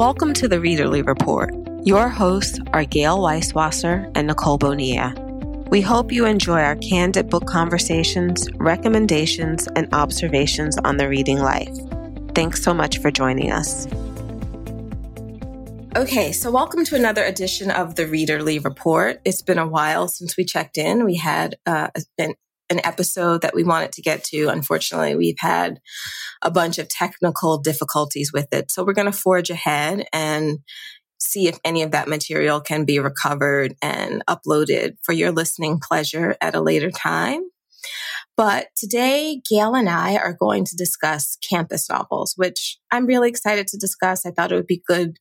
Welcome to the Readerly Report. Your hosts are Gayle Weiswasser and Nicole Bonia. We hope you enjoy our candid book conversations, recommendations, and observations on the reading life. Thanks so much for joining us. Okay, so welcome to another edition of the Readerly Report. It's been a while since we checked in. We had uh, an, an episode that we wanted to get to. Unfortunately, we've had a bunch of technical difficulties with it. So we're going to forge ahead and see if any of that material can be recovered and uploaded for your listening pleasure at a later time. But today, Gayle and I are going to discuss campus novels, which I'm really excited to discuss. I thought it would be good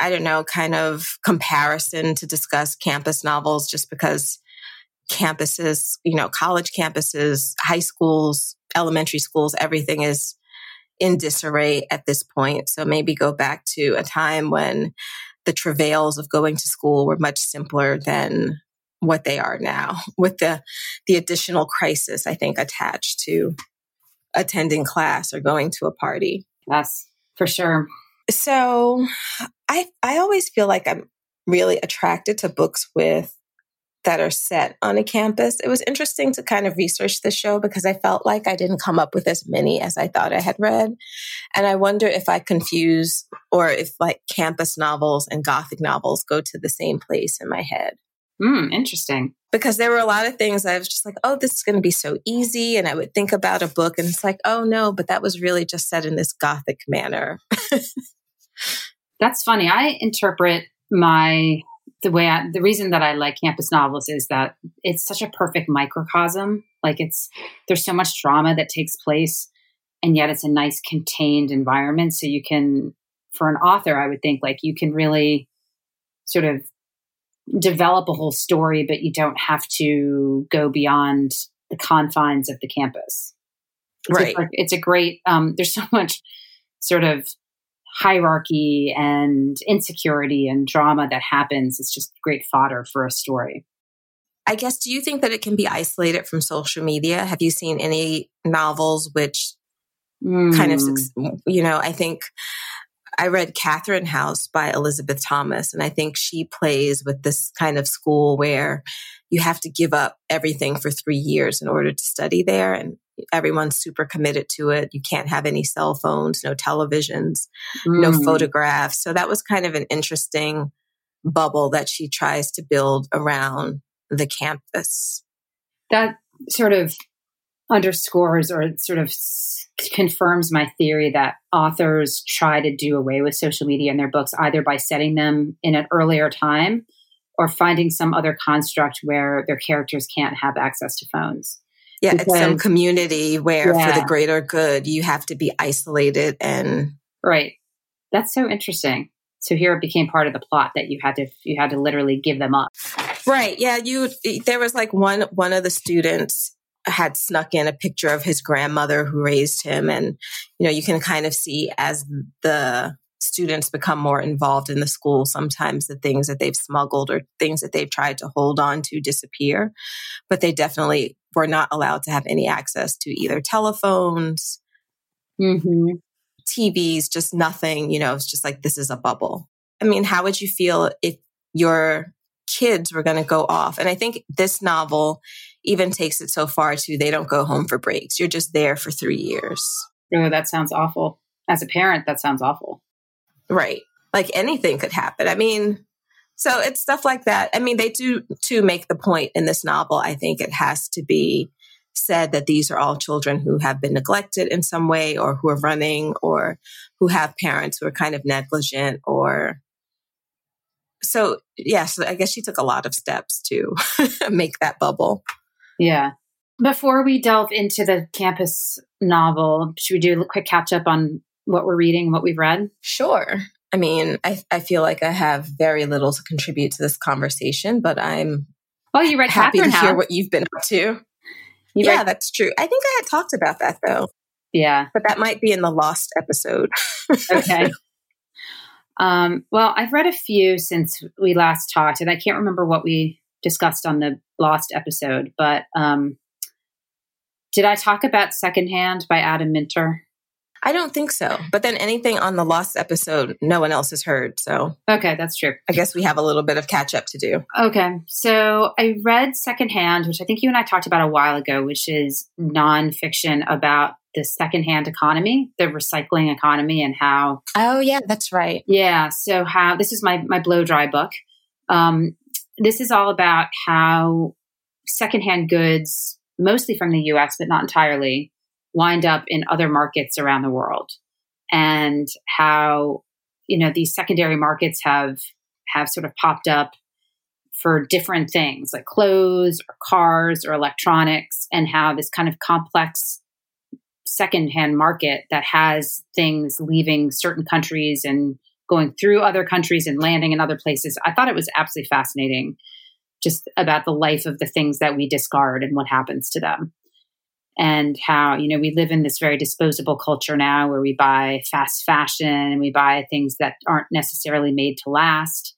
I don't know, kind of comparison to discuss campus novels just because campuses, you know, college campuses, high schools, elementary schools, everything is in disarray at this point. So maybe go back to a time when the travails of going to school were much simpler than what they are now with the the additional crisis I think attached to attending class or going to a party. Yes, for sure. So I I always feel like I'm really attracted to books with that are set on a campus. It was interesting to kind of research the show because I felt like I didn't come up with as many as I thought I had read. And I wonder if I confuse or if like campus novels and gothic novels go to the same place in my head. Hmm, interesting. Because there were a lot of things I was just like, oh, this is going to be so easy. And I would think about a book and it's like, oh no, but that was really just set in this gothic manner. That's funny. I interpret my the way I, the reason that I like campus novels is that it's such a perfect microcosm. Like it's there's so much drama that takes place, and yet it's a nice contained environment. So you can, for an author, I would think like you can really sort of develop a whole story, but you don't have to go beyond the confines of the campus. It's right. A, it's a great. Um, there's so much sort of hierarchy and insecurity and drama that happens is just great fodder for a story. I guess, do you think that it can be isolated from social media? Have you seen any novels which mm. kind of, hmm. you know, I think I read Catherine House by Elisabeth Thomas, and I think she plays with this kind of school where you have to give up everything for three years in order to study there. And everyone's super committed to it. You can't have any cell phones, no televisions, mm. no photographs. So that was kind of an interesting bubble that she tries to build around the campus. That sort of underscores or sort of confirms my theory that authors try to do away with social media in their books either by setting them in an earlier time or finding some other construct where their characters can't have access to phones. Yeah, because, it's some community where yeah. for the greater good you have to be isolated and Right. That's so interesting. So here it became part of the plot that you had to you had to literally give them up. Right. Yeah, you there was like one one of the students had snuck in a picture of his grandmother who raised him and you know you can kind of see as the students become more involved in the school, sometimes the things that they've smuggled or things that they've tried to hold on to disappear. But they definitely were not allowed to have any access to either telephones, mm-hmm. TVs, just nothing. You know, it's just like this is a bubble. I mean, how would you feel if your kids were going to go off? And I think this novel even takes it so far to they don't go home for breaks. You're just there for three years. Oh, that sounds awful. As a parent, that sounds awful. Right. Like anything could happen. I mean, so it's stuff like that. I mean, they do to make the point in this novel. I think it has to be said that these are all children who have been neglected in some way or who are running or who have parents who are kind of negligent or so yes, I guess she took a lot of steps to make that bubble. Yeah. Before we delve into the campus novel, should we do a quick catch up on what we're reading, what we've read? Sure. I mean, I, I feel like I have very little to contribute to this conversation, but I'm well, you read happy Catherine to hear what you've been up to. You yeah, read- that's true. I think I had talked about that though. Yeah, but that might be in the lost episode. okay. Um, well, I've read a few since we last talked, and I can't remember what we discussed on the lost episode. But um, did I talk about Secondhand by Adam Minter? I don't think so. But then anything on the lost episode, no one else has heard. So okay, that's true. I guess we have a little bit of catch up to do. Okay, so I read Secondhand, which I think you and I talked about a while ago, which is nonfiction about the secondhand economy, the recycling economy, and how. Oh yeah, that's right. Yeah, so how this is my my blow dry book. Um, this is all about how secondhand goods, mostly from the U.S. but not entirely, wind up in other markets around the world. And how you know these secondary markets have have sort of popped up for different things like clothes or cars or electronics and how this kind of complex secondhand market that has things leaving certain countries and going through other countries and landing in other places. I thought it was absolutely fascinating just about the life of the things that we discard and what happens to them and how you know we live in this very disposable culture now where we buy fast fashion and we buy things that aren't necessarily made to last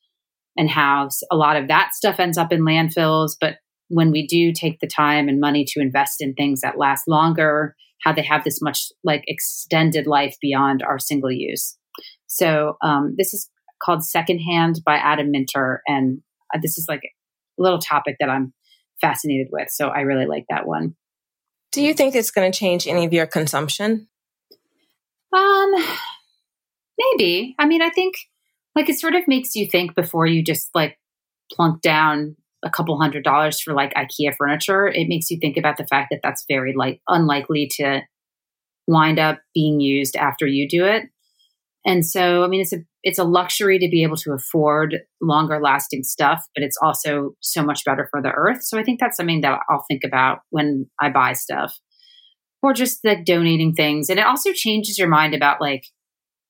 and how a lot of that stuff ends up in landfills. But when we do take the time and money to invest in things that last longer how they have this much like extended life beyond our single use. So um, this is called secondhand by adam minter and uh, this is like a little topic that i'm fascinated with so i really like that one do you think it's going to change any of your consumption? Um, maybe. I mean, I think like it sort of makes you think before you just like plunk down a couple hundred dollars for like IKEA furniture. It makes you think about the fact that that's very like unlikely to wind up being used after you do it. And so, I mean, it's a it's a luxury to be able to afford longer lasting stuff, but it's also so much better for the earth. So I think that's something that I'll think about when I buy stuff, or just like donating things. And it also changes your mind about like,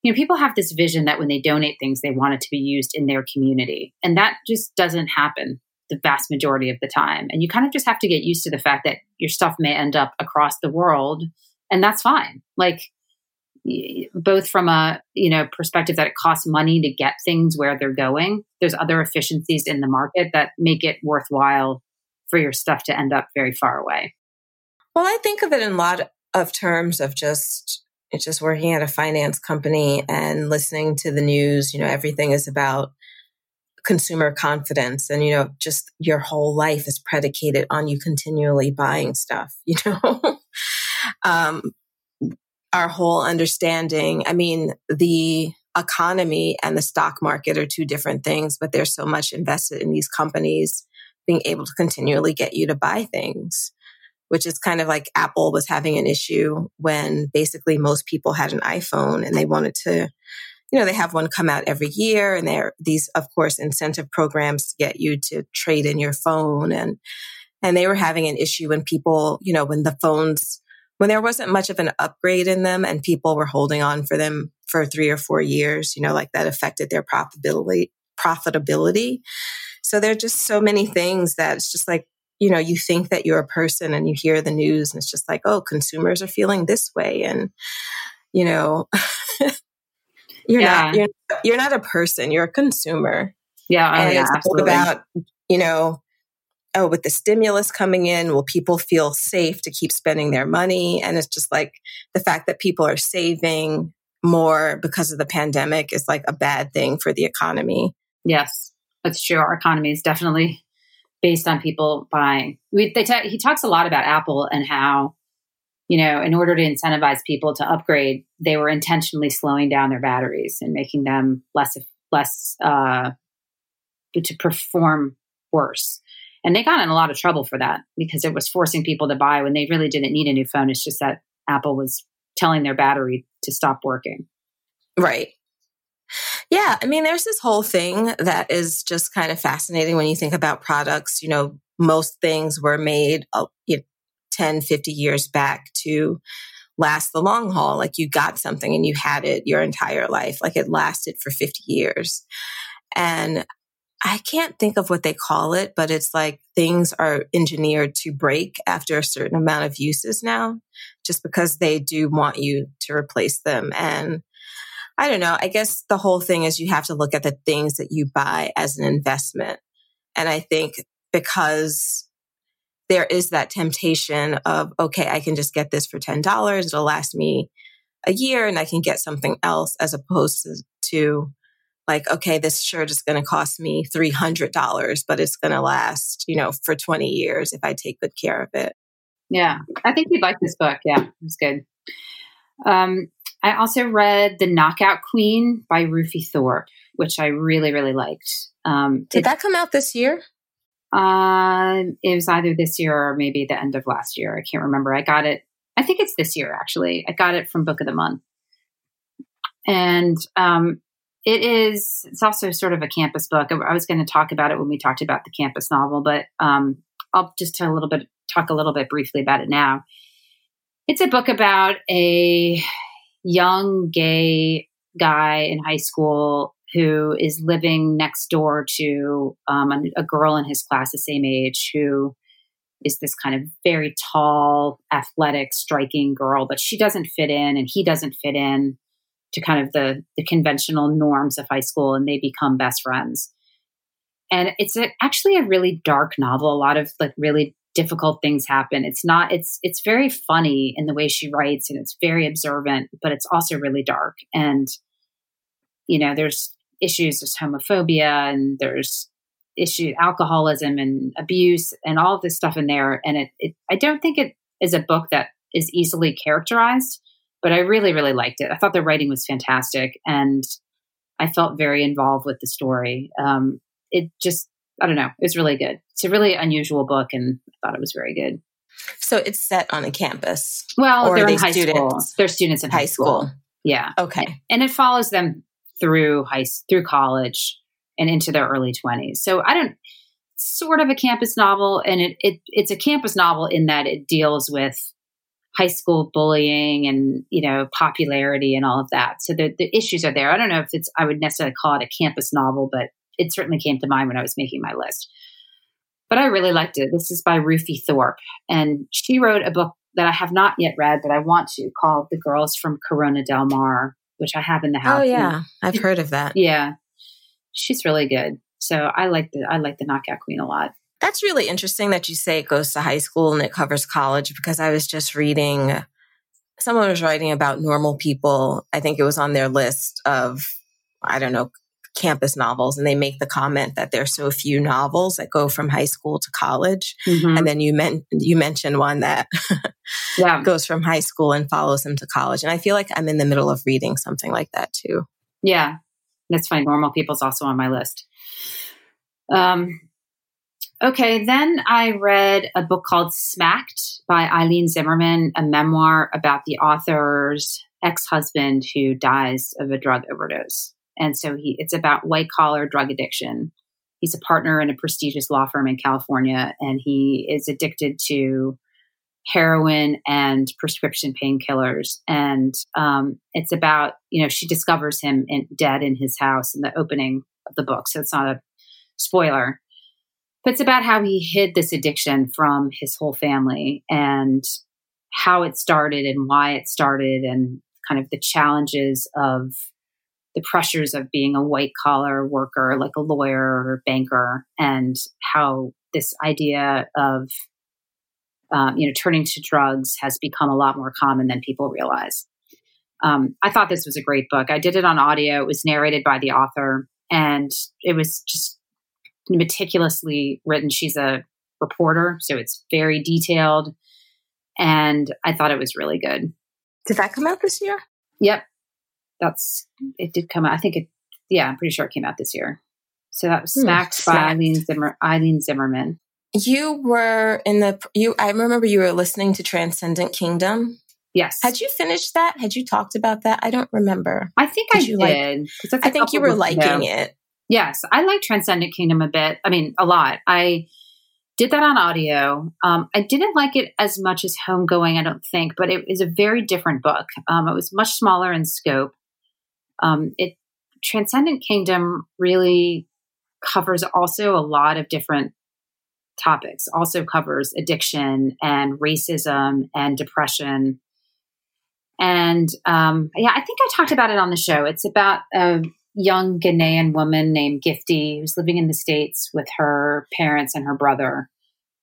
you know, people have this vision that when they donate things, they want it to be used in their community, and that just doesn't happen the vast majority of the time. And you kind of just have to get used to the fact that your stuff may end up across the world, and that's fine. Like both from a you know perspective that it costs money to get things where they're going there's other efficiencies in the market that make it worthwhile for your stuff to end up very far away. Well i think of it in a lot of terms of just it's just working at a finance company and listening to the news you know everything is about consumer confidence and you know just your whole life is predicated on you continually buying stuff you know? Um, our whole understanding. I mean, the economy and the stock market are two different things, but there's so much invested in these companies being able to continually get you to buy things, which is kind of like Apple was having an issue when basically most people had an iPhone and they wanted to, you know, they have one come out every year and there are these, of course, incentive programs to get you to trade in your phone and, and they were having an issue when people, you know, when the phones when there wasn't much of an upgrade in them and people were holding on for them for three or four years, you know, like that affected their profitability, profitability. So there are just so many things that it's just like, you know, you think that you're a person and you hear the news and it's just like, oh, consumers are feeling this way. And, you know, you're yeah. not, you're, you're not a person, you're a consumer. Yeah. Oh, and yeah, it's absolutely. about, you know, oh, with the stimulus coming in, will people feel safe to keep spending their money? And it's just like the fact that people are saving more because of the pandemic is like a bad thing for the economy. Yes, that's true. Our economy is definitely based on people buying. We, t- he talks a lot about Apple and how, you know, in order to incentivize people to upgrade, they were intentionally slowing down their batteries and making them less less uh, to perform worse. And they got in a lot of trouble for that because it was forcing people to buy when they really didn't need a new phone. It's just that Apple was telling their battery to stop working. Right. Yeah. I mean, there's this whole thing that is just kind of fascinating when you think about products. You know, most things were made uh, you know, 10, 50 years back to last the long haul. Like you got something and you had it your entire life. Like it lasted for 50 years. And I can't think of what they call it, but it's like things are engineered to break after a certain amount of uses now, just because they do want you to replace them. And I don't know. I guess the whole thing is you have to look at the things that you buy as an investment. And I think because there is that temptation of, okay, I can just get this for $10. It'll last me a year and I can get something else as opposed to, to like, okay, this shirt is going to cost me $300, but it's going to last, you know, for 20 years if I take good care of it. Yeah. I think you'd like this book. Yeah. It was good. Um, I also read The Knockout Queen by Rufi Thorpe, which I really, really liked. Um, Did that come out this year? Uh, it was either this year or maybe the end of last year. I can't remember. I got it. I think it's this year actually. I got it from Book of the Month, and um, it is. It's also sort of a campus book. I was going to talk about it when we talked about the campus novel, but um, I'll just tell a little bit, talk a little bit briefly about it now. It's a book about a young gay guy in high school who is living next door to um, a, a, girl in his class the same age who is this kind of very tall, athletic, striking girl, but she doesn't fit in and he doesn't fit in to kind of the, the conventional norms of high school and they become best friends. And it's a, actually a really dark novel. A lot of like really difficult things happen. It's not, it's, it's very funny in the way she writes and it's very observant, but it's also really dark. And, you know, there's issues there's homophobia and there's issue alcoholism and abuse and all of this stuff in there and it, it i don't think it is a book that is easily characterized but i really really liked it i thought the writing was fantastic and i felt very involved with the story um, it just i don't know it's really good it's a really unusual book and i thought it was very good so it's set on a campus well they're in high students? school they're students in high, high school. school. yeah okay and it follows them through high through college and into their early 20s. So I don't sort of a campus novel and it, it it's a campus novel in that it deals with high school bullying and you know popularity and all of that. So the the issues are there. I don't know if it's I would necessarily call it a campus novel, but it certainly came to mind when I was making my list. But I really liked it. This is by Rufi Thorpe and she wrote a book that I have not yet read, but I want to called The Girls from Corona Del Mar which I have in the oh, house. Oh yeah, I've heard of that. Yeah, she's really good. So I like the I like the Knockout Queen a lot. That's really interesting that you say it goes to high school and it covers college because I was just reading. Someone was writing about normal people. I think it was on their list of I don't know campus novels and they make the comment that there's so few novels that go from high school to college mm-hmm. and then you meant you mentioned one that yeah. goes from high school and follows them to college and i feel like i'm in the middle of reading something like that too yeah that's fine normal people's also on my list um okay then i read a book called smacked by eilene zimmerman a memoir about the author's ex-husband who dies of a drug overdose and so he, it's about white collar drug addiction. He's a partner in a prestigious law firm in California, and he is addicted to heroin and prescription painkillers. And um, it's about, you know, she discovers him in, dead in his house in the opening of the book. So it's not a spoiler. But it's about how he hid this addiction from his whole family and how it started and why it started and kind of the challenges of the pressures of being a white collar worker, like a lawyer or banker, and how this idea of um, you know turning to drugs has become a lot more common than people realize. Um, I thought this was a great book. I did it on audio. It was narrated by the author, and it was just meticulously written. She's a reporter, so it's very detailed, and I thought it was really good. Did that come out this year? Yep, that's it did come out. I think it. Yeah, I'm pretty sure it came out this year. So that was hmm, smacked by Eilene Zimmer, Eilene Zimmerman. You were in the you. I remember you were listening to Transcendent Kingdom. Yes. Had you finished that? Had you talked about that? I don't remember. I think did I you did. Like, I think you were liking ago. it. Yes, I like Transcendent Kingdom a bit. I mean, a lot. I did that on audio. Um, I didn't like it as much as Homegoing, I don't think, but it is a very different book. Um, it was much smaller in scope um, it Transcendent Kingdom really covers also a lot of different topics. Also covers addiction and racism and depression. And um, yeah, I think I talked about it on the show. It's about young Ghanaian woman named Gifty who's living in the States with her parents and her brother.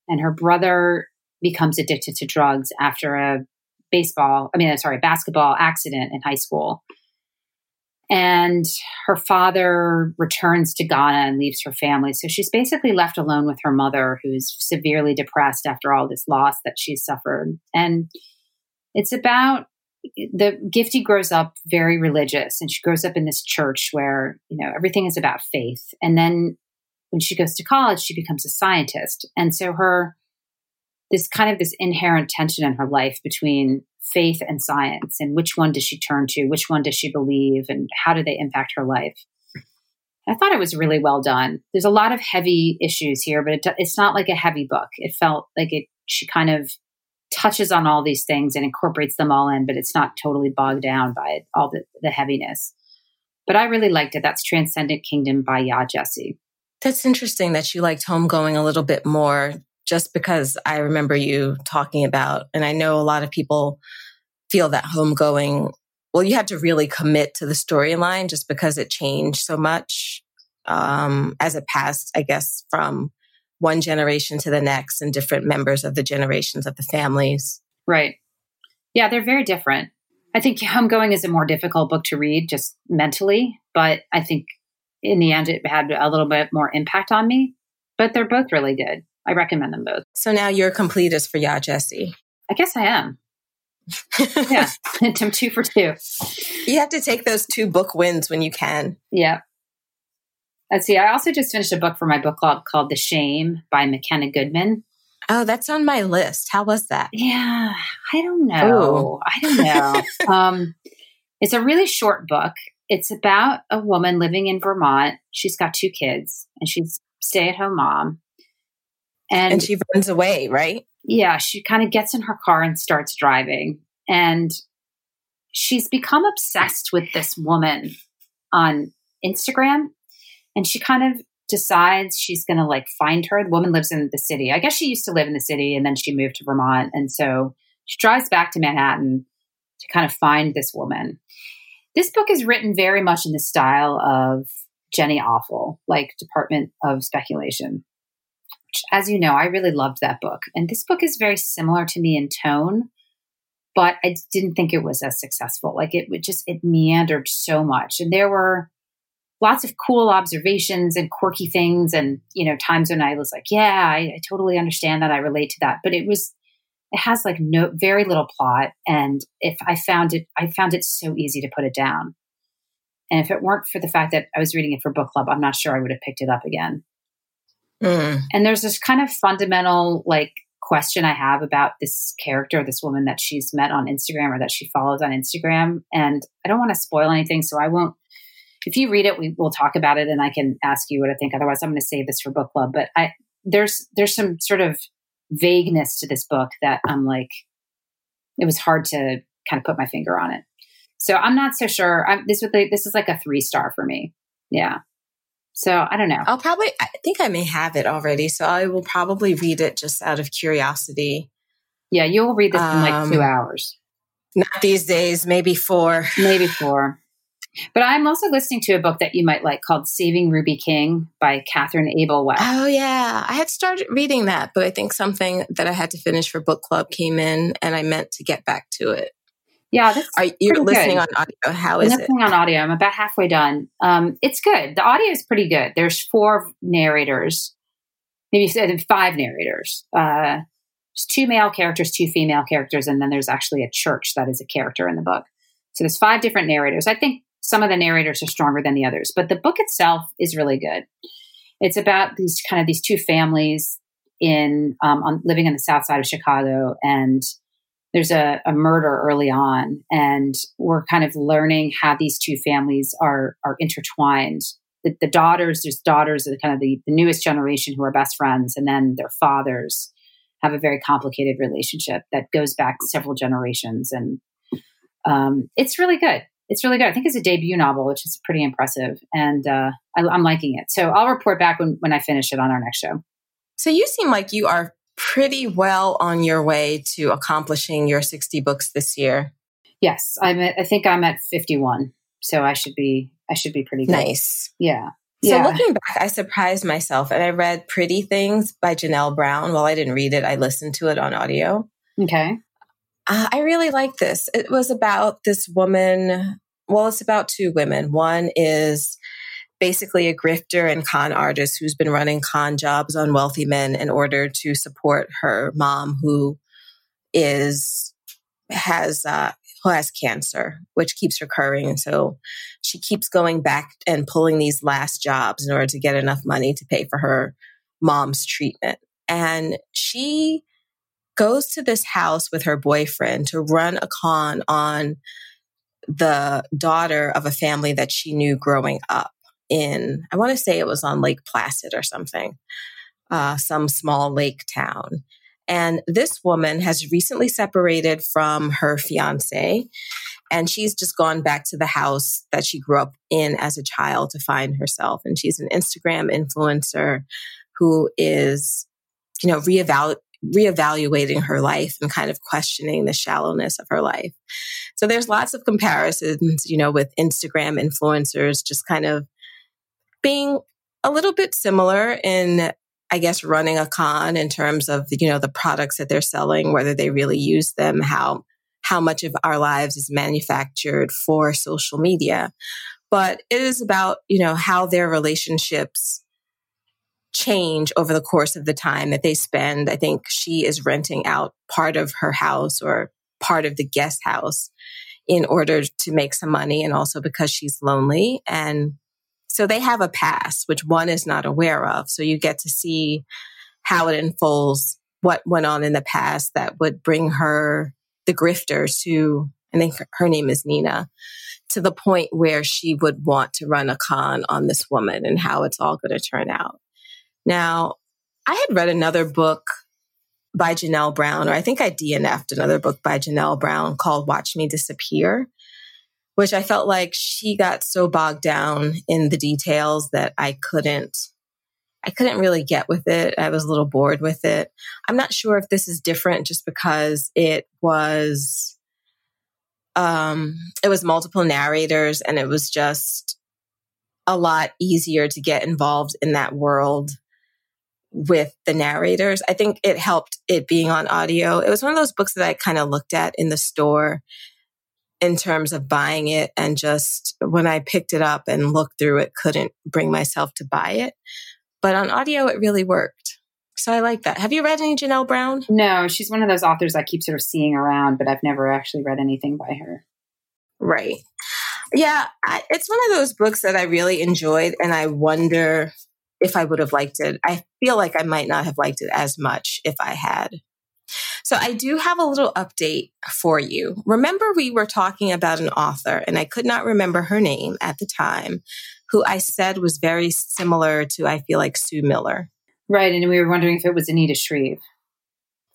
And her brother becomes addicted to drugs after a baseball, I mean, sorry, basketball accident in high school. And her father returns to Ghana and leaves her family. So she's basically left alone with her mother, who's severely depressed after all this loss that she's suffered. And it's about the Gifty grows up very religious and she grows up in this church where, you know, everything is about faith. And then when she goes to college, she becomes a scientist. And so her this kind of this inherent tension in her life between faith and science and which one does she turn to which one does she believe and how do they impact her life i thought it was really well done there's a lot of heavy issues here but it, it's not like a heavy book it felt like it she kind of touches on all these things and incorporates them all in but it's not totally bogged down by all the, the heaviness. But i really liked it. That's transcendent kingdom by Yaa Gyasi that's interesting that you liked homegoing a little bit more just because I remember you talking about, and I know a lot of people feel that homegoing, well, you had to really commit to the storyline just because it changed so much um, as it passed, I guess, from one generation to the next and different members of the generations of the families. Right. Yeah, they're very different. I think Homegoing is a more difficult book to read just mentally, but I think in the end it had a little bit more impact on me. But they're both really good. I recommend them both. So now you're completist for Yaa Gyasi. I guess I am. yeah, I'm two for two. You have to take those two book wins when you can. Yeah. Let's see. I also just finished a book for my book club called The Shame by Makenna Goodman. Oh, that's on my list. How was that? Yeah, I don't know. Ooh. I don't know. um, it's a really short book. It's about a woman living in Vermont. She's got two kids and she's stay at home mom. And, and she runs away, right? Yeah, she kind of gets in her car and starts driving. And she's become obsessed with this woman on Instagram. And she kind of decides she's going to like find her. The woman lives in the city. I guess she used to live in the city and then she moved to Vermont. And so she drives back to Manhattan to kind of find this woman. This book is written very much in the style of Jenny Offill, like Department of Speculation Which, as you know, I really loved that book. And this book is very similar to me in tone, but I didn't think it was as successful. Like it would just, it meandered so much. And there were lots of cool observations and quirky things. And, you know, times when I was like, yeah, I, I totally understand that. I relate to that. But it was, it has like no, very little plot. And if I found it, I found it so easy to put it down. And if it weren't for the fact that I was reading it for book club, I'm not sure I would have picked it up again. Mm. And there's this kind of fundamental like question I have about this character, this woman that she's met on Instagram or that she follows on Instagram. And I don't want to spoil anything, so I won't. If you read it, we will talk about it, and I can ask you what I think. Otherwise, I'm going to save this for book club. But I there's there's some sort of vagueness to this book that I'm like, it was hard to kind of put my finger on it. So I'm not so sure. I'm, this would this is like a three star for me. Yeah. So I don't know. I'll probably, I think I may have it already. So I will probably read it just out of curiosity. Yeah, you'll read this um, in like two um, hours. Not these days, maybe four. Maybe four. But I'm also listening to a book that you might like called Saving Ruby King by Catherine Adel West. Oh, yeah. I had started reading that, but I think something that I had to finish for book club came in and I meant to get back to it. Yeah, that's Are you listening good. on audio? How is I'm listening it? on audio. I'm about halfway done. Um, it's good. The audio is pretty good. There's four narrators, maybe five narrators. Uh, there's two male characters, two female characters, and then there's actually a church that is a character in the book. So there's five different narrators. I think some of the narrators are stronger than the others, but the book itself is really good. It's about these kind of these two families in um, on, living on the south side of Chicago, and there's a, a, murder early on and we're kind of learning how these two families are are intertwined the, the daughters there's daughters of kind of the, the newest generation who are best friends and then their fathers have a very complicated relationship that goes back several generations and um, it's really good it's really good i think it's a debut novel which is pretty impressive and uh, I, i'm liking it so i'll report back when, when i finish it on our next show so you seem like you are pretty well on your way to accomplishing your 60 books this year. Yes, I'm at, I think I'm at 51. So I should be I should be pretty good. Nice. Yeah. So yeah. looking back, I surprised myself and I read Pretty Things by Janelle Brown. Well, I didn't read it, I listened to it on audio. Okay. Uh, I really like this. It was about this woman. Well, it's about two women. One is basically a grifter and con artist who's been running con jobs on wealthy men in order to support her mom, who is has uh, who has cancer, which keeps recurring, and so she keeps going back and pulling these last jobs in order to get enough money to pay for her mom's treatment. And she goes to this house with her boyfriend to run a con on the daughter of a family that she knew growing up in, I want to say it was on Lake Placid or something, uh, some small lake town. And this woman has recently separated from her fiance, and she's just gone back to the house that she grew up in as a child to find herself. And she's an Instagram influencer who is, you know, reevaluating reevaluating her life and kind of questioning the shallowness of her life. So there's lots of comparisons, you know, with Instagram influencers just kind of being a little bit similar in I guess running a con in terms of you know the products that they're selling, whether they really use them, how how much of our lives is manufactured for social media. But it is about, you know, how their relationships change over the course of the time that they spend. I think she is renting out part of her house or part of the guest house in order to make some money and also because she's lonely. And so they have a past, which one is not aware of. So you get to see how it unfolds, what went on in the past that would bring her, the grifter, to, I think her name is Nina, to the point where she would want to run a con on this woman and how it's all going to turn out. Now, I had read another book by Janelle Brown, or I think I DNF'd another book by Janelle Brown called Watch Me Disappear, which I felt like she got so bogged down in the details that I couldn't I couldn't really get with it. I was a little bored with it. I'm not sure if this is different just because it was um it was multiple narrators and it was just a lot easier to get involved in that world with the narrators. I think it helped it being on audio. It was one of those books that I kind of looked at in the store in terms of buying it and just when I picked it up and looked through it, couldn't bring myself to buy it. But on audio, it really worked. So I like that. Have you read any Janelle Brown? No, she's one of those authors I keep sort of seeing around, but I've never actually read anything by her. Right. Yeah, I, it's one of those books that I really enjoyed, and I wonder if I would have liked it. I feel like I might not have liked it as much if I had. So I do have a little update for you. Remember, we were talking about an author, and I could not remember her name at the time, who I said was very similar to, I feel like, Sue Miller. Right. And we were wondering if it was Anita Shreve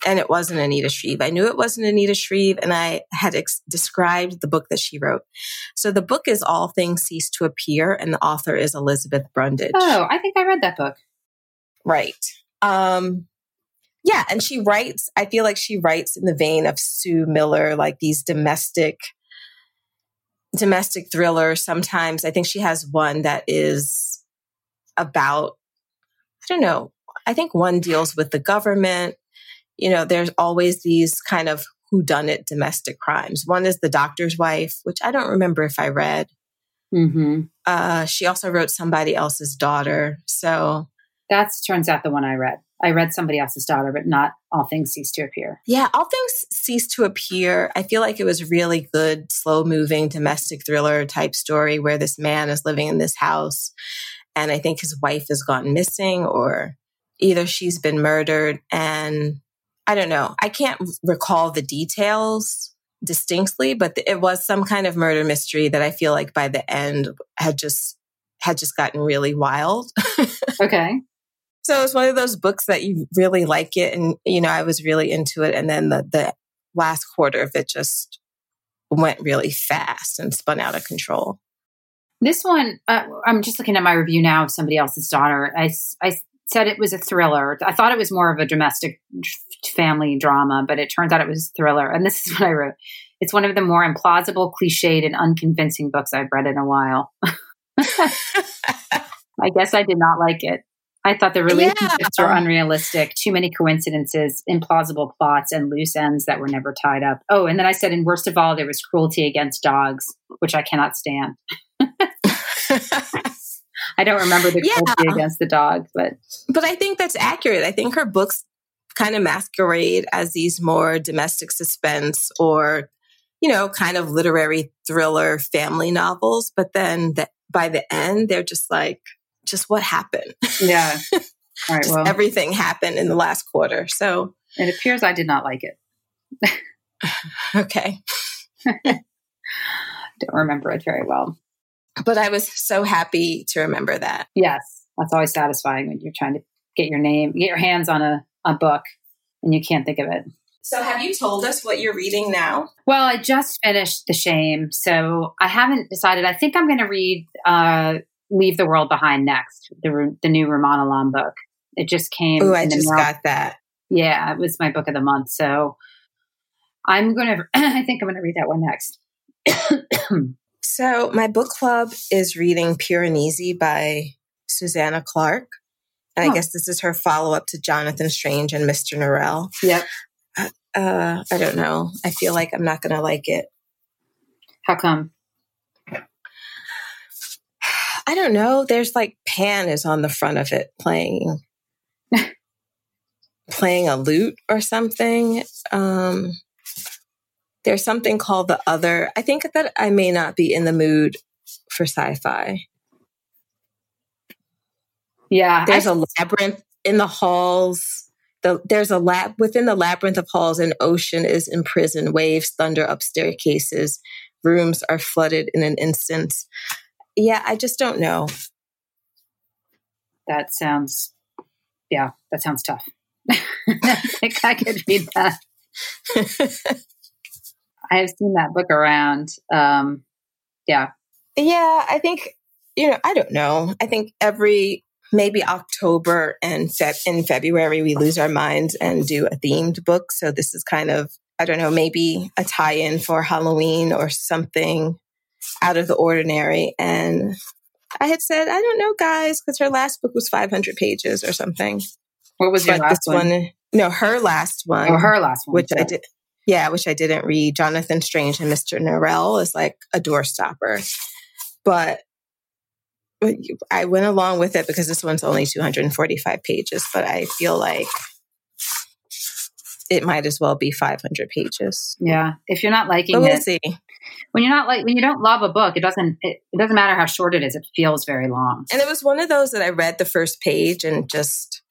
and it wasn't Anita Shreve. I knew it wasn't Anita Shreve, and I had ex- described the book that she wrote. So the book is All Things Cease to Appear, and the author is Elizabeth Brundage. Oh, I think I read that book. Right. Um, yeah, and she writes, I feel like she writes in the vein of Sue Miller, like these domestic domestic thrillers. Sometimes I think she has one that is about I don't know. I think one deals with the government you know, there's always these kind of who done it domestic crimes. One is The Doctor's Wife, which I don't remember if I read. Mm-hmm. Uh, she also wrote Somebody Else's Daughter. So that turns out the one I read. I read Somebody Else's Daughter, but not All Things Cease to Appear. Yeah, All Things Cease to Appear. I feel like it was really good, slow moving domestic thriller type story where this man is living in this house and I think his wife has gone missing or either she's been murdered and I don't know. I can't recall the details distinctly, but it was some kind of murder mystery that I feel like by the end had just had just gotten really wild. okay. So it's one of those books that you really like it and you know, I was really into it and then the the last quarter of it just went really fast and spun out of control. This one, uh, I'm just looking at my review now of somebody else's daughter. I, I said it was a thriller. I thought it was more of a domestic family drama, but it turns out it was a thriller. And this is what I wrote. It's one of the more implausible, cliched, and unconvincing books I've read in a while. I guess I did not like it. I thought the relationships yeah. were unrealistic, too many coincidences, implausible plots, and loose ends that were never tied up. Oh, and then I said, and worst of all, there was cruelty against dogs, which I cannot stand. I don't remember the cruelty against the dog, but but I think that's accurate. I think her books kind of masquerade as these more domestic suspense or you know kind of literary thriller family novels, but then the, by the end they're just like just what happened. Yeah. All right. well, everything happened in the last quarter. So it appears I did not like it. okay. Don't remember it very well. But I was so happy to remember that. Yes. That's always satisfying when you're trying to get your name, get your hands on a, a book and you can't think of it. So, have you told us what you're reading now? Well, I just finished The Shame. So, I haven't decided. I think I'm going to read uh, Leave the World Behind next, the the new Rumaan Alam book. It just came. Oh, I just mail. got that. Yeah, it was my book of the month. So I'm going to. I think I'm going to read that one next. so my book club is reading Piranesi by Susanna Clarke. And oh. I guess this is her follow up to Jonathan Strange and Mr. Norrell. Yep. Uh, uh, I don't know. I feel like I'm not going to like it. How come? I don't know. There's like Pan is on the front of it playing playing a lute or something. Um, there's something called the other. I think that I may not be in the mood for sci-fi. Yeah, there's I, a labyrinth in the halls. The, there's a lab within the labyrinth of halls. An ocean is imprisoned. Waves thunder up staircases. Rooms are flooded in an instant. Yeah, I just don't know. That sounds, yeah, that sounds tough. I think I could read that. I have seen that book around. Um, yeah. Yeah, I think, you know, I don't know. I think every maybe October and Fe- in February we lose our minds and do a themed book. So this is kind of I don't know, maybe a tie-in for Halloween or something out of the ordinary. And I had said, I don't know, guys, because her last book was 500 pages or something. What was your but last one? one? No, her last one. Oh, her last one. Which I did. Yeah, which I didn't read. Jonathan Strange and Mr. Norrell is like a doorstopper. But I went along with it because this one's only 245 pages, but I feel like it might as well be 500 pages. Yeah. If you're not liking but we'll it, see when you're not like when you don't love a book, it doesn't it, it doesn't matter how short it is. It feels very long. And it was one of those that I read the first page and just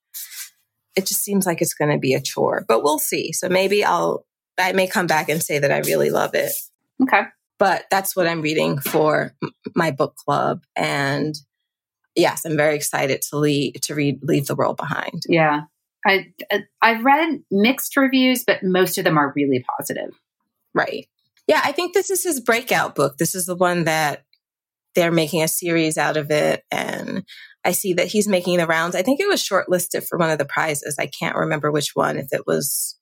it just seems like it's going to be a chore. But we'll see. So maybe I'll I may come back and say that I really love it. Okay. But that's what I'm reading for my book club and yes, I'm very excited to leave to read Leave the World Behind. Yeah. I I've read mixed reviews, but most of them are really positive. Right. Yeah, I think this is his breakout book. This is the one that they're making a series out of it. And I see that he's making the rounds. I think it was shortlisted for one of the prizes. I can't remember which one, if it was.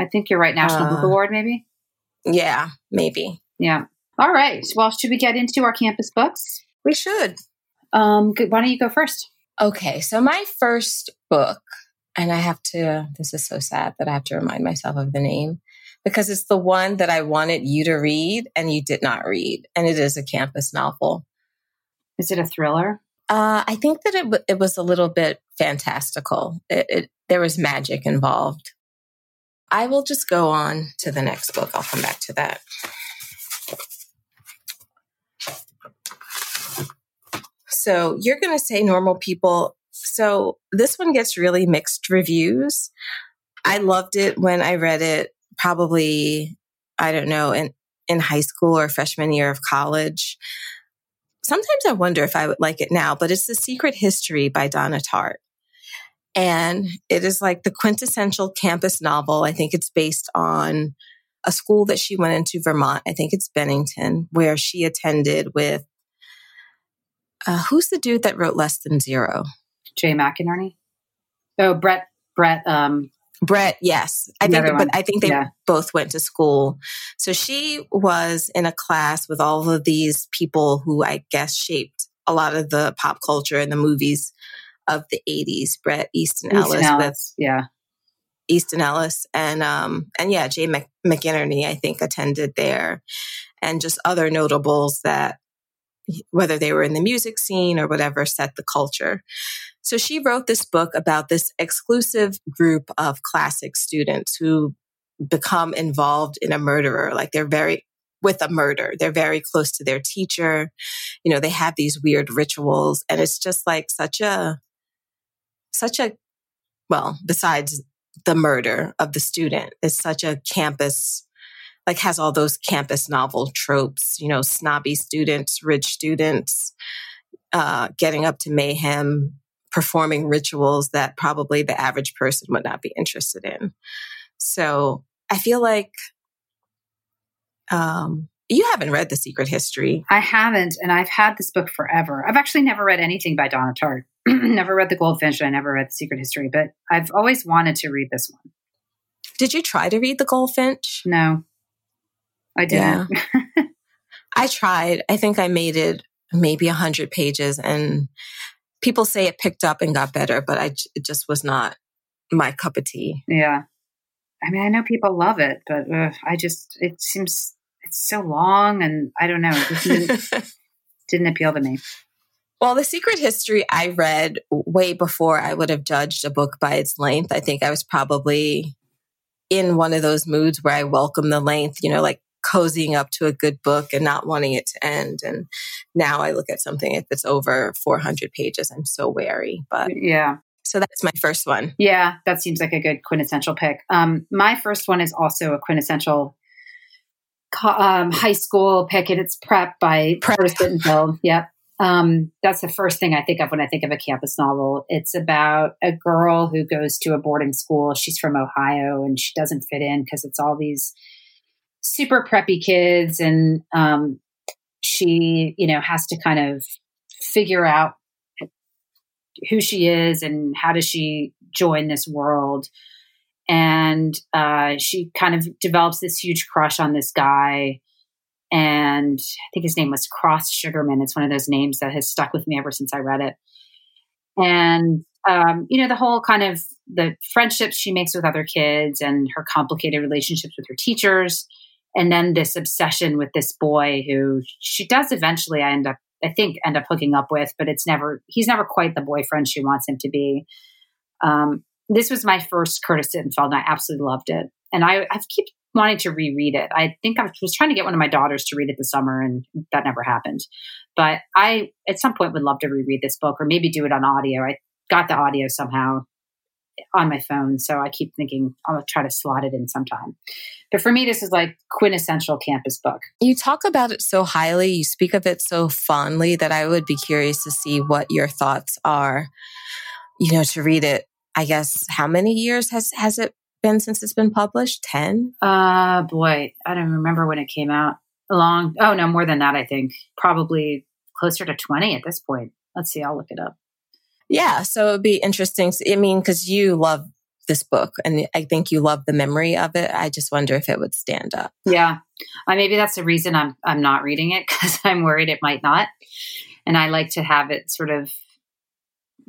I think you're right. National uh, Book Award, maybe? Yeah, maybe. Yeah. All right. Well, should we get into our campus books? We should. Um, why don't you go first? Okay. So, my first book, and I have to, this is so sad that I have to remind myself of the name because it's the one that I wanted you to read and you did not read. And it is a campus novel. Is it a thriller? Uh, I think that it, w- it was a little bit fantastical. It, it, there was magic involved. I will just go on to the next book. I'll come back to that. So you're going to say normal people. So this one gets really mixed reviews. I loved it when I read it probably, I don't know, in, in high school or freshman year of college. Sometimes I wonder if I would like it now, but it's The Secret History by Donna Tartt. And it is like the quintessential campus novel. I think it's based on a school that she went into Vermont. I think it's Bennington, where she attended with uh, who's the dude that wrote Less Than Zero? Jay McInerney. Oh, Bret. Bret. Um, Bret, yes. I think, but I think they yeah. both went to school. So she was in a class with all of these people who I guess shaped a lot of the pop culture and the movies of the 80s, Bret Easton, Easton Ellis, Ellis, with yeah. Easton Ellis and um and yeah, Jay Mc- McInerney I think attended there and just other notables that whether they were in the music scene or whatever set the culture. So she wrote this book about this exclusive group of classic students who become involved in a murderer like they're very with a murder. They're very close to their teacher. You know, they have these weird rituals and it's just like such a such a well, besides the murder of the student, it's such a campus like has all those campus novel tropes, you know, snobby students, rich students, uh, getting up to mayhem, performing rituals that probably the average person would not be interested in. So I feel like um, you haven't read The Secret History. I haven't, and I've had this book forever. I've actually never read anything by Donna Tartt. never read The Goldfinch. I never read The Secret History, but I've always wanted to read this one. Did you try to read The Goldfinch? No, I didn't. Yeah. I tried. I think I made it maybe 100 pages, and people say it picked up and got better, but I, it just was not my cup of tea. yeah. I mean, I know people love it, but uh, I just, it seems, it's so long and I don't know. It just didn't, didn't appeal to me. Well, The Secret History I read way before I would have judged a book by its length. I think I was probably in one of those moods where I welcome the length, you know, like cozying up to a good book and not wanting it to end. And now I look at something if it's over 400 pages, I'm so wary. But Yeah. so that's my first one. Yeah, that seems like a good quintessential pick. Um, my first one is also a quintessential um, high school pick, and it's Prep by Prep. Curtis. Yep. Um, that's the first thing I think of when I think of a campus novel. It's about a girl who goes to a boarding school. She's from Ohio and she doesn't fit in because it's all these super preppy kids. And um, she, you know, has to kind of figure out who she is and how does she join this world and uh, she kind of develops this huge crush on this guy and i think his name was cross sugarman it's one of those names that has stuck with me ever since i read it and um, you know the whole kind of the friendships she makes with other kids and her complicated relationships with her teachers and then this obsession with this boy who she does eventually i end up I think end up hooking up with, but it's never he's never quite the boyfriend she wants him to be. Um, this was my first Curtis Sittenfeld, and I absolutely loved it. And I, I keep wanting to reread it. I think I was trying to get one of my daughters to read it this summer, and that never happened. But I, at some point, would love to reread this book or maybe do it on audio. I got the audio somehow on my phone, so I keep thinking I'll try to slot it in sometime. But for me, this is like quintessential campus book. You talk about it so highly, you speak of it so fondly that I would be curious to see what your thoughts are, you know, to read it. I guess how many years has has it been since it's been published? 10? Uh boy, I don't remember when it came out. A long oh no, more than that, I think. Probably closer to 20 at this point. Let's see, I'll look it up. Yeah, so it'd be interesting. To, I mean, because you love this book, and I think you love the memory of it. I just wonder if it would stand up. Yeah. Uh, maybe that's the reason I'm I'm not reading it because I'm worried it might not. And I like to have it sort of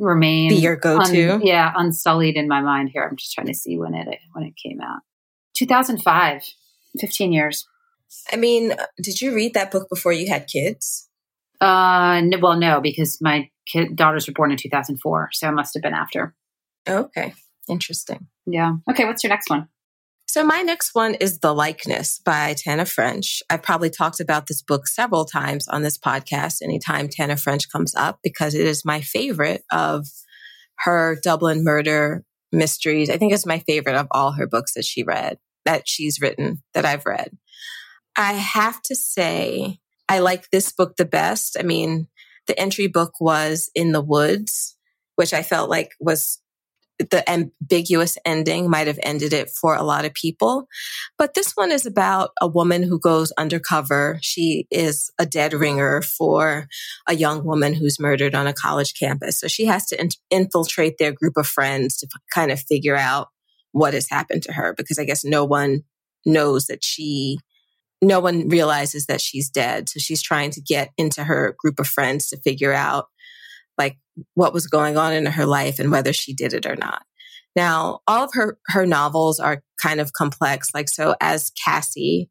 remain Be your go-to? un- yeah, unsullied in my mind here. I'm just trying to see when it when it came out. 2005. 15 years. I mean, did you read that book before you had kids? Uh no, well no because my kid daughters were born in 2004, so it must have been after. Okay, interesting. Yeah. Okay, what's your next one? So my next one is The Likeness by Tana French. I've probably talked about this book several times on this podcast anytime Tana French comes up because it is my favorite of her Dublin murder mysteries. I think it's my favorite of all her books that she read, that she's written, that I've read. I have to say, I like this book the best. I mean, the entry book was In the Woods, which I felt like was the ambiguous ending might have ended it for a lot of people. But this one is about a woman who goes undercover. She is a dead ringer for a young woman who's murdered on a college campus. So she has to in- infiltrate their group of friends to f- kind of figure out what has happened to her because I guess no one knows that she no one realizes that she's dead. So she's trying to get into her group of friends to figure out like what was going on in her life and whether she did it or not. Now, all of her, her novels are kind of complex. Like, so as Cassie,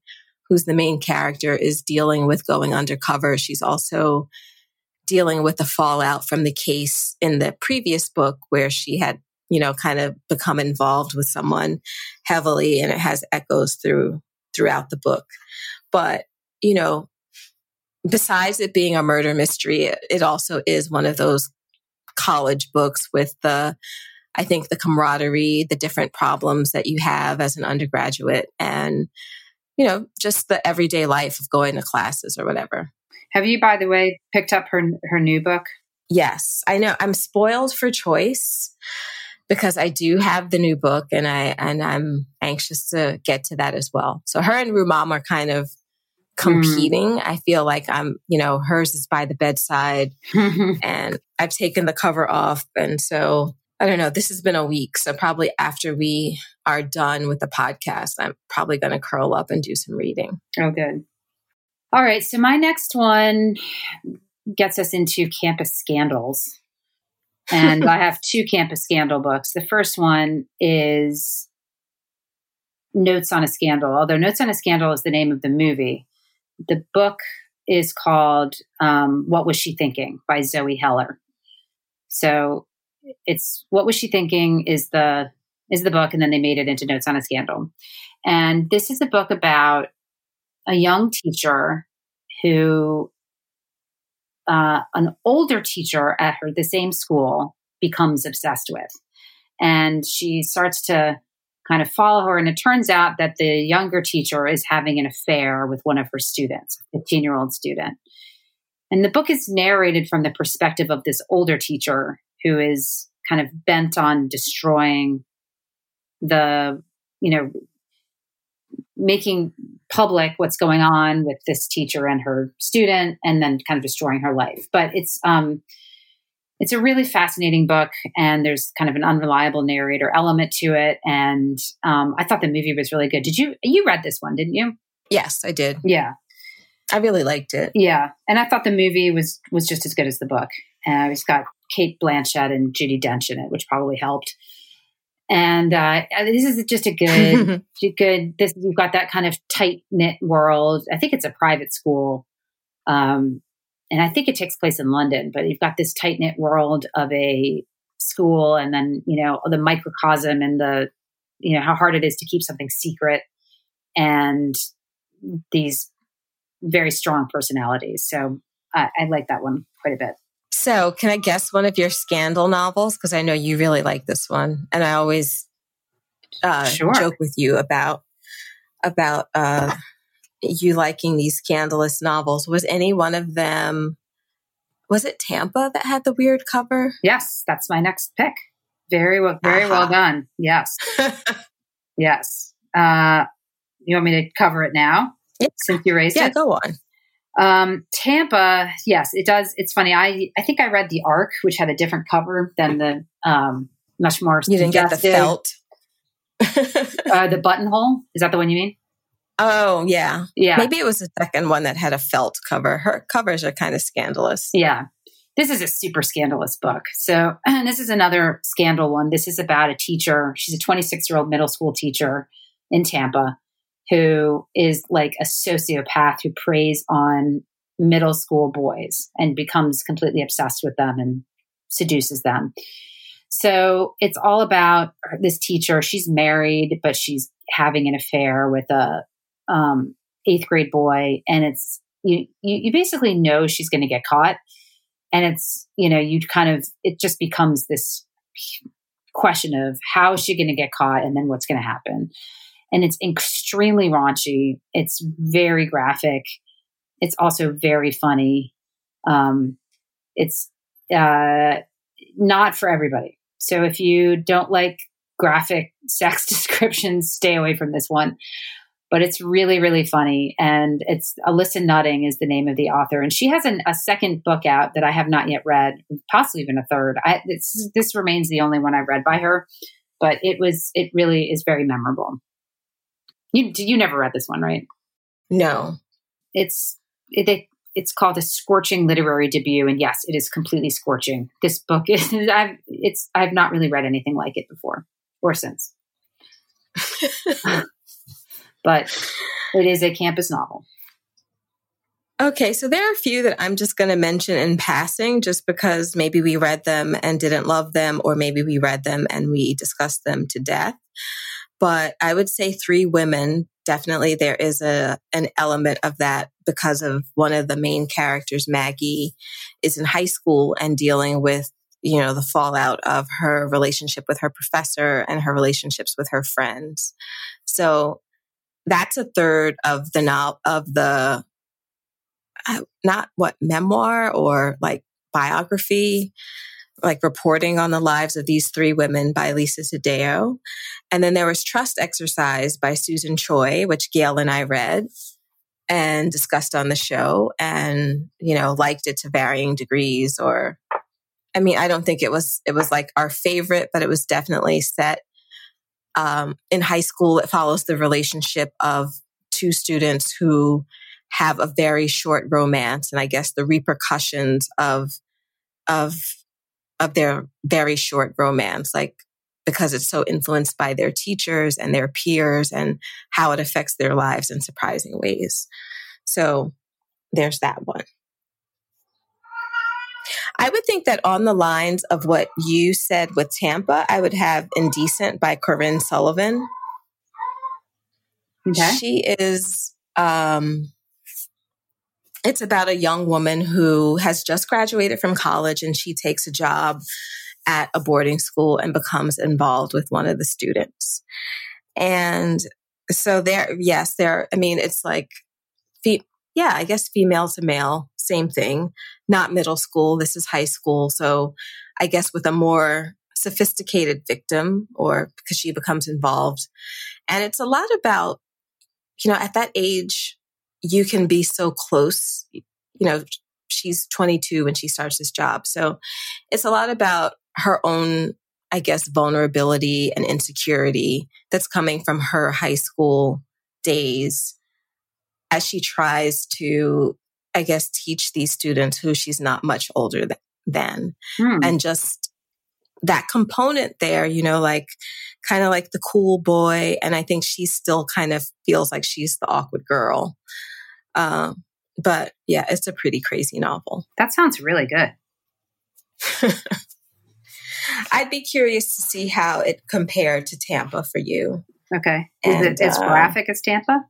who's the main character, is dealing with going undercover, she's also dealing with the fallout from the case in the previous book where she had, you know, kind of become involved with someone heavily and it has echoes through throughout the book. But, you know, besides it being a murder mystery, it also is one of those college books with the I think the camaraderie, the different problems that you have as an undergraduate, and, you know, just the everyday life of going to classes or whatever. Have you, by the way, picked up her, her new book? Yes, I know. I'm spoiled for choice because I do have the new book and I and I'm anxious to get to that as well. So her and Rumaan are kind of competing. Mm. I feel like I'm, you know, hers is by the bedside and I've taken the cover off and so I don't know. This has been a week. So probably after we are done with the podcast, I'm probably going to curl up and do some reading. Oh, good. All right. So my next one gets us into campus scandals. And I have two campus scandal books. The first one is Notes on a Scandal, although Notes on a Scandal is the name of the movie. The book is called um, What Was She Thinking? by Zoe Heller. So it's what was she thinking is the is the book and then they made it into notes on a scandal. And this is a book about a young teacher who uh, an older teacher at her the same school becomes obsessed with. And she starts to kind of follow her and it turns out that the younger teacher is having an affair with one of her students a 15 year old student and the book is narrated from the perspective of this older teacher who is kind of bent on destroying the, you know, making public what's going on with this teacher and her student and then kind of destroying her life. But it's um it's a really fascinating book and there's kind of an unreliable narrator element to it and um, i thought the movie was really good did you you read this one didn't you yes i did yeah i really liked it yeah and i thought the movie was was just as good as the book and it's got Cate Blanchett and Judi Dench in it, which probably helped. And uh, this is just a good, good. This you've got that kind of tight knit world. I think it's a private school, um, and I think it takes place in London. But you've got this tight knit world of a school, and then you know the microcosm and the you know how hard it is to keep something secret, and these very strong personalities. So I like that one quite a bit. So, can I guess one of your scandal novels? Because I know you really like this one, and I always uh, sure. joke with you about about uh, you liking these scandalous novels. Was any one of them? Was it Tampa that had the weird cover? Yes, that's my next pick. Very well, very uh-huh. well done. Yes, yes. Uh, you want me to cover it now? Yeah. Since you raised yeah, it, Yeah, go on. Um, Tampa, yes, it does. It's funny. I I think I read the Arc, which had a different cover than the um, much more. You didn't get the felt. uh, the buttonhole is that the one you mean? Oh yeah, yeah. Maybe it was the second one that had a felt cover. Her covers are kind of scandalous. Yeah, this is a super scandalous book. So, and this is another scandal one. This is about a teacher. She's a 26 year old middle school teacher in Tampa who is like a sociopath who preys on middle school boys and becomes completely obsessed with them and seduces them. So it's all about this teacher. She's married, but she's having an affair with a um, eighth grade boy, and it's you, you. You basically know she's going to get caught, and it's you know you kind of it just becomes this question of how is she going to get caught, and then what's going to happen and it's extremely raunchy. It's very graphic. It's also very funny. Um, it's uh, not for everybody. So if you don't like graphic sex descriptions, stay away from this one. But it's really, really funny. And it's Alissa Nutting is the name of the author. And she has an, a second book out that I have not yet read, possibly even a third. I, this remains the only one I've read by her, but it was, it really is very memorable. You you never read this one, right? No. It's it, they it's called a scorching literary debut, and yes, it is completely scorching. This book is I've it's I've not really read anything like it before or since, but it is a campus novel. Okay, so there are a few that I'm just going to mention in passing just because maybe we read them and didn't love them, or maybe we read them and we discussed them to death. But I would say Three Women, definitely there is a an element of that because of one of the main characters, Maggie, is in high school and dealing with you know the fallout of her relationship with her professor and her relationships with her friends. So that's a third of the no- of the uh, not what memoir or like biography, like reporting on the lives of these three women by Lisa Taddeo. And then there was Trust Exercise by Susan Choi, which Gayle and I read and discussed on the show and, you know, liked it to varying degrees or I mean, I don't think it was it was like our favorite, but it was definitely set um, in high school. It follows the relationship of two students who have a very short romance and I guess the repercussions of of of their very short romance like because it's so influenced by their teachers and their peers and how it affects their lives in surprising ways. So there's that one. I would think that on the lines of what you said with Tampa, I would have Indecent by Corinne Sullivan. Okay. She is um it's about a young woman who has just graduated from college and she takes a job at a boarding school and becomes involved with one of the students. And so there, yes, there, I mean, it's like, yeah, I guess female to male, same thing, not middle school. This is high school. So I guess with a more sophisticated victim or because she becomes involved. And it's a lot about, you know, at that age, you can be so close. You know, she's 22 when she starts this job. So it's a lot about her own, I guess, vulnerability and insecurity that's coming from her high school days as she tries to, I guess, teach these students who she's not much older than. Hmm. And just that component there, you know, like kind of like the cool boy. And I think she still kind of feels like she's the awkward girl. Um, but yeah, it's a pretty crazy novel. That sounds really good. I'd be curious to see how it compared to Tampa for you. Okay. Is and, it as uh, graphic as Tampa?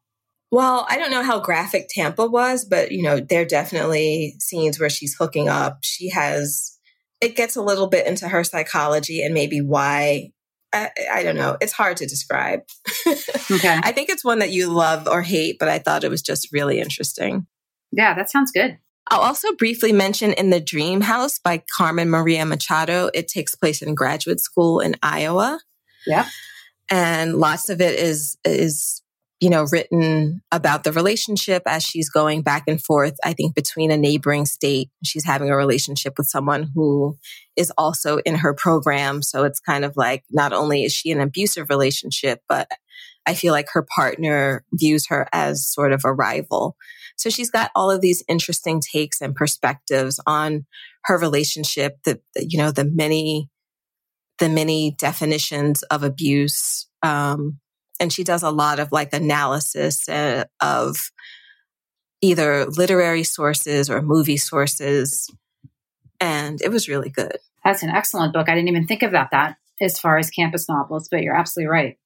Well, I don't know how graphic Tampa was, but you know, there are definitely scenes where she's hooking up. She has it gets a little bit into her psychology and maybe why I, I, don't know. It's hard to describe. okay. I think it's one that you love or hate, but I thought it was just really interesting. Yeah, that sounds good. I'll also briefly mention In the Dream House by Carmen Maria Machado. It takes place in graduate school in Iowa. Yeah. And lots of it is is you know, written about the relationship as she's going back and forth, I think, between a neighboring state. She's having a relationship with someone who is also in her program. So it's kind of like not only is she an abusive relationship, but I feel like her partner views her as sort of a rival. So she's got all of these interesting takes and perspectives on her relationship, the, the you know, the many, the many definitions of abuse, um, and she does a lot of like analysis uh, of either literary sources or movie sources. And it was really good. That's an excellent book. I didn't even think about that as far as campus novels, but you're absolutely right.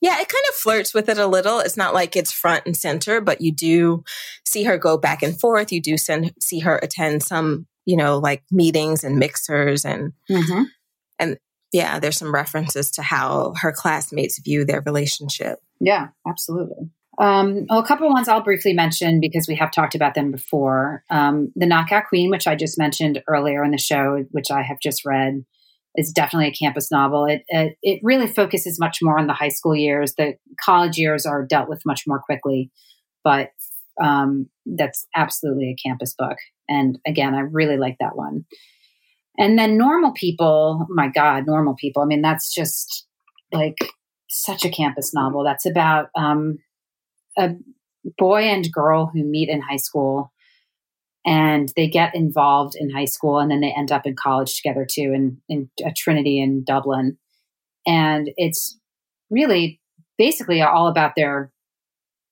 Yeah, it kind of flirts with it a little. It's not like it's front and center, but you do see her go back and forth. You do send, see her attend some, you know, like meetings and mixers and mm-hmm. and yeah, there's some references to how her classmates view their relationship. Yeah, absolutely. Um, well, a couple of ones I'll briefly mention because we have talked about them before. Um, the Knockout Queen, which I just mentioned earlier in the show, which I have just read, is definitely a campus novel. It, it, it really focuses much more on the high school years. The college years are dealt with much more quickly, but um, that's absolutely a campus book. And again, I really like that one. And then normal people, my God, normal people. I mean, that's just like such a campus novel. That's about um, a boy and girl who meet in high school. and they get involved in high school and then they end up in college together too in, in Trinity in Dublin. And it's really basically all about their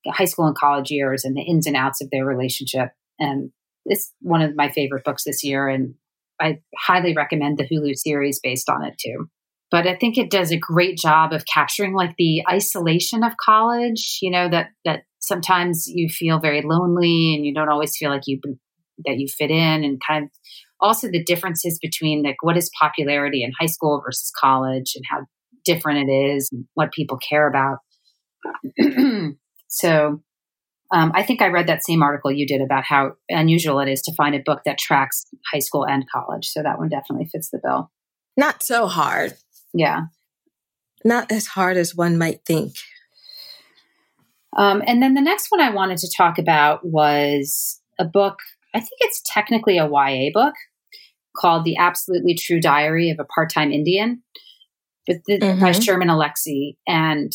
high school and college years and the ins and outs of their relationship. And it's one of my favorite books this year. And I highly recommend the Hulu series based on it too. But I think it does a great job of capturing like the isolation of college, you know, that, that sometimes you feel very lonely and you don't always feel like you that you fit in and kind of also the differences between like what is popularity in high school versus college and how different it is and what people care about. so um, I think I read that same article you did about how unusual it is to find a book that tracks high school and college. So that one definitely fits the bill. Not so hard. Yeah. Not as hard as one might think. Um, and then the next one I wanted to talk about was a book, I think it's technically a YA book called The Absolutely True Diary of a Part Time Indian but the, mm-hmm. by Sherman Alexie. And,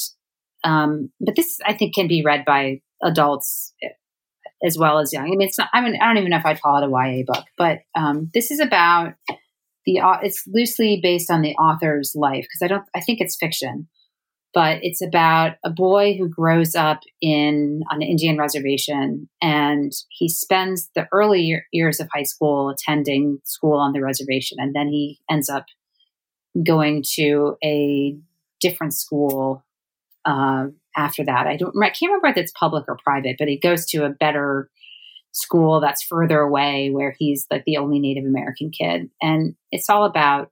um, but this I think can be read by adults as well as young. I mean, it's not, I mean, I don't even know if I'd call it a YA book, but, um, this is about the, it's loosely based on the author's life because I don't, I think it's fiction, but it's about a boy who grows up in on an Indian reservation and he spends the early years of high school attending school on the reservation and then he ends up going to a different school uh, after that. I don't. I can't remember if it's public or private, but he goes to a better school that's further away where he's like the only Native American kid, and it's all about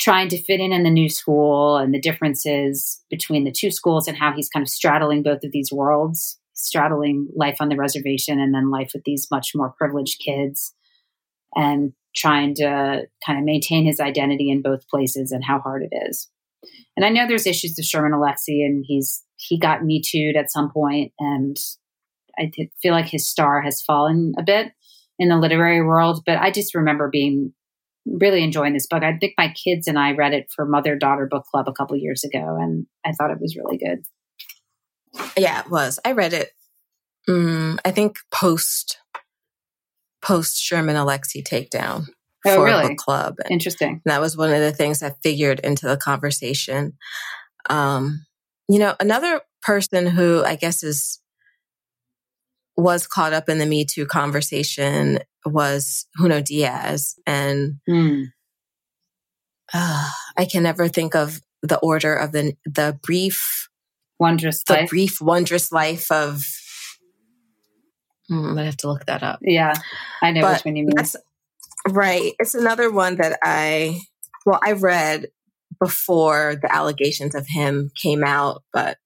trying to fit in in the new school and the differences between the two schools and how he's kind of straddling both of these worlds straddling life on the reservation and then life with these much more privileged kids and trying to kind of maintain his identity in both places and how hard it is. And I know there's issues with Sherman Alexie, and he's he got me too at some point, and I feel like his star has fallen a bit in the literary world. But I just remember being really enjoying this book. I think my kids and I read it for mother daughter book club a couple years ago, and I thought it was really good. Yeah, it was. I read it. Um, I think post post Sherman Alexie takedown oh, for really? book club. And Interesting. that was one of the things that figured into the conversation. Um, you know, another person who I guess is was caught up in the Me Too conversation was Junot Diaz, and mm. uh, I can never think of the order of the the brief wondrous the life. brief wondrous life of Mm, I have to look that up. Yeah, I know but which one you mean. Right. It's another one that I, well, I read before the allegations of him came out, but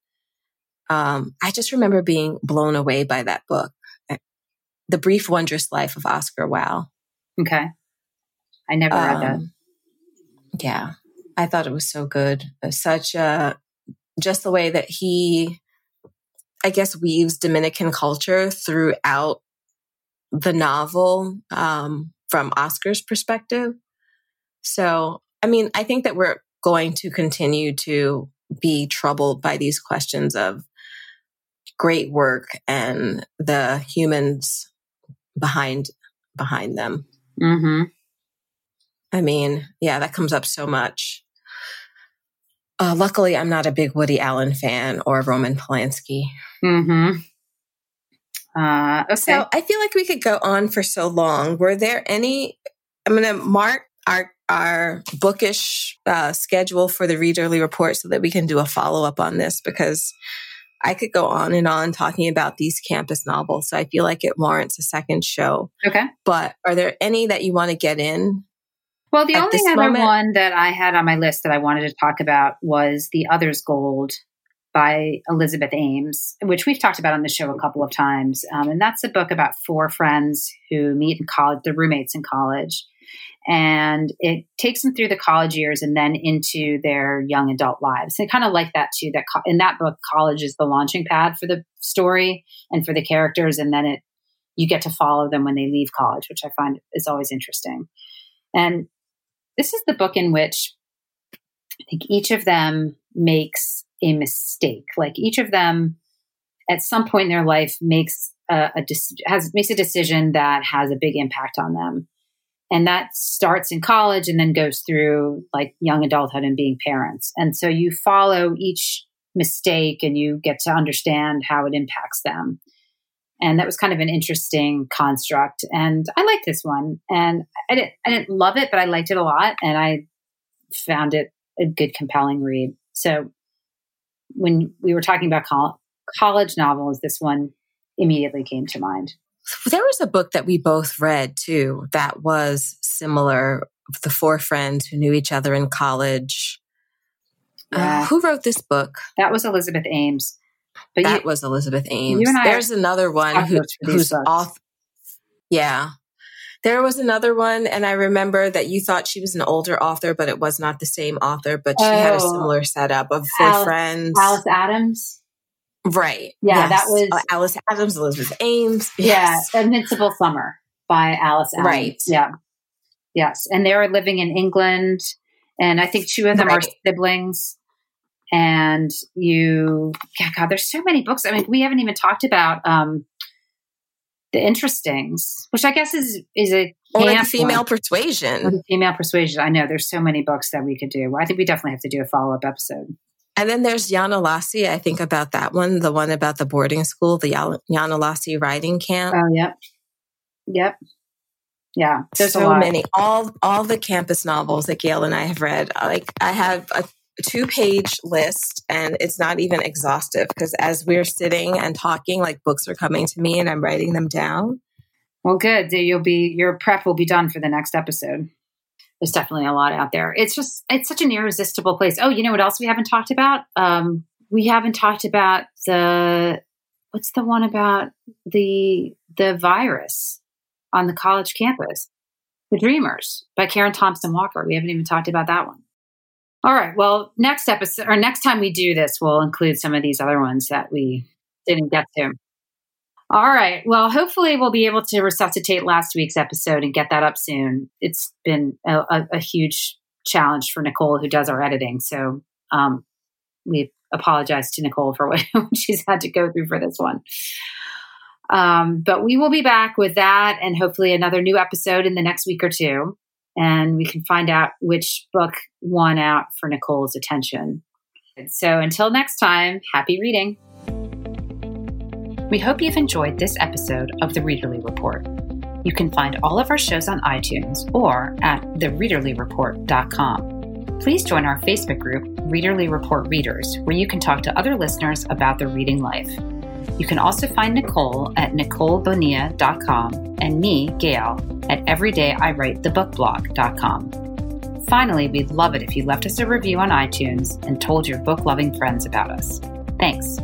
um, I just remember being blown away by that book, The Brief Wondrous Life of Oscar Wilde. Okay. I never um, read that. Um, yeah. I thought it was so good. Such a, just the way that he I guess, weaves Dominican culture throughout the novel um, from Oscar's perspective. So, I mean, I think that we're going to continue to be troubled by these questions of great work and the humans behind behind them. Mm-hmm. I mean, yeah, that comes up so much. Uh, luckily, I'm not a big Woody Allen fan or Roman Polanski. Mm-hmm. Uh, okay. So I feel like we could go on for so long. Were there any? I'm going to mark our our bookish uh, schedule for the readerly report so that we can do a follow up on this because I could go on and on talking about these campus novels. So I feel like it warrants a second show. Okay. But are there any that you want to get in well, the only other moment. one that I had on my list that I wanted to talk about was The Other's Gold by Elizabeth Ames, which we've talked about on the show a couple of times. Um, and that's a book about four friends who meet in college, the roommates in college. And it takes them through the college years and then into their young adult lives. And kind of like that too. That co- in that book, college is the launching pad for the story and for the characters, and then it you get to follow them when they leave college, which I find is always interesting. And this is the book in which I think each of them makes a mistake. Like each of them at some point in their life makes a, a has makes a decision that has a big impact on them, and that starts in college and then goes through like young adulthood and being parents. And so you follow each mistake and you get to understand how it impacts them. And that was kind of an interesting construct. And I like this one. And I didn't, I didn't love it, but I liked it a lot. And I found it a good, compelling read. So when we were talking about col- college novels, this one immediately came to mind. There was a book that we both read too that was similar. The four friends who knew each other in college. Uh, yeah. Uh, who wrote this book? That was Elizabeth Ames. But that you, was Elizabeth Ames. There's another one who, who's off. Yeah. There was another one, and I remember that you thought she was an older author, but it was not the same author, but she oh, had a oh. similar setup of four Alice, friends. Alice Adams. Right. Yeah, yes. that was Alice Adams, Elizabeth Ames. Yes. Yeah, Invincible Summer by Alice Adams. Right. Yeah. Yes. And they were living in England, and I think two of them right. are siblings and you yeah god there's so many books i mean we haven't even talked about um the interestings which i guess is is a or the female one. persuasion the female persuasion i know there's so many books that we could do i think we definitely have to do a follow-up episode and then there's Yonahlossee. I think about that one, the one about the boarding school, the Yonahlossee riding camp. Oh, yep. Yep. Yeah. There's so many. All all the campus novels that Gayle and I have read. Uh, like I have a two page list and it's not even exhaustive because as we're sitting and talking, like books are coming to me and I'm writing them down. Well, good. You'll be, your prep will be done for the next episode. There's definitely a lot out there. It's just, it's such an irresistible place. Oh, you know what else we haven't talked about? Um, we haven't talked about the, what's the one about the, the virus on the college campus? The Dreamers by Karen Thompson Walker. We haven't even talked about that one. All right. Well, next episode or next time we do this, we'll include some of these other ones that we didn't get to. All right. Well, hopefully we'll be able to resuscitate last week's episode and get that up soon. It's been a, a, a huge challenge for Nicole, who does our editing. So um, we apologize to Nicole for what she's had to go through for this one. Um, but we will be back with that and hopefully another new episode in the next week or two and we can find out which book won out for Nicole's attention. So until next time, happy reading. We hope you've enjoyed this episode of the Readerly Report. You can find all of our shows on iTunes or at thereaderlyreport.com. Please join our Facebook group, Readerly Report Readers, where you can talk to other listeners about their reading life. You can also find Nicole at NicoleBonia.com and me, Gayle, at everydayIwritethebookblog.com. Finally, we'd love it if you left us a review on iTunes and told your book loving friends about us. Thanks.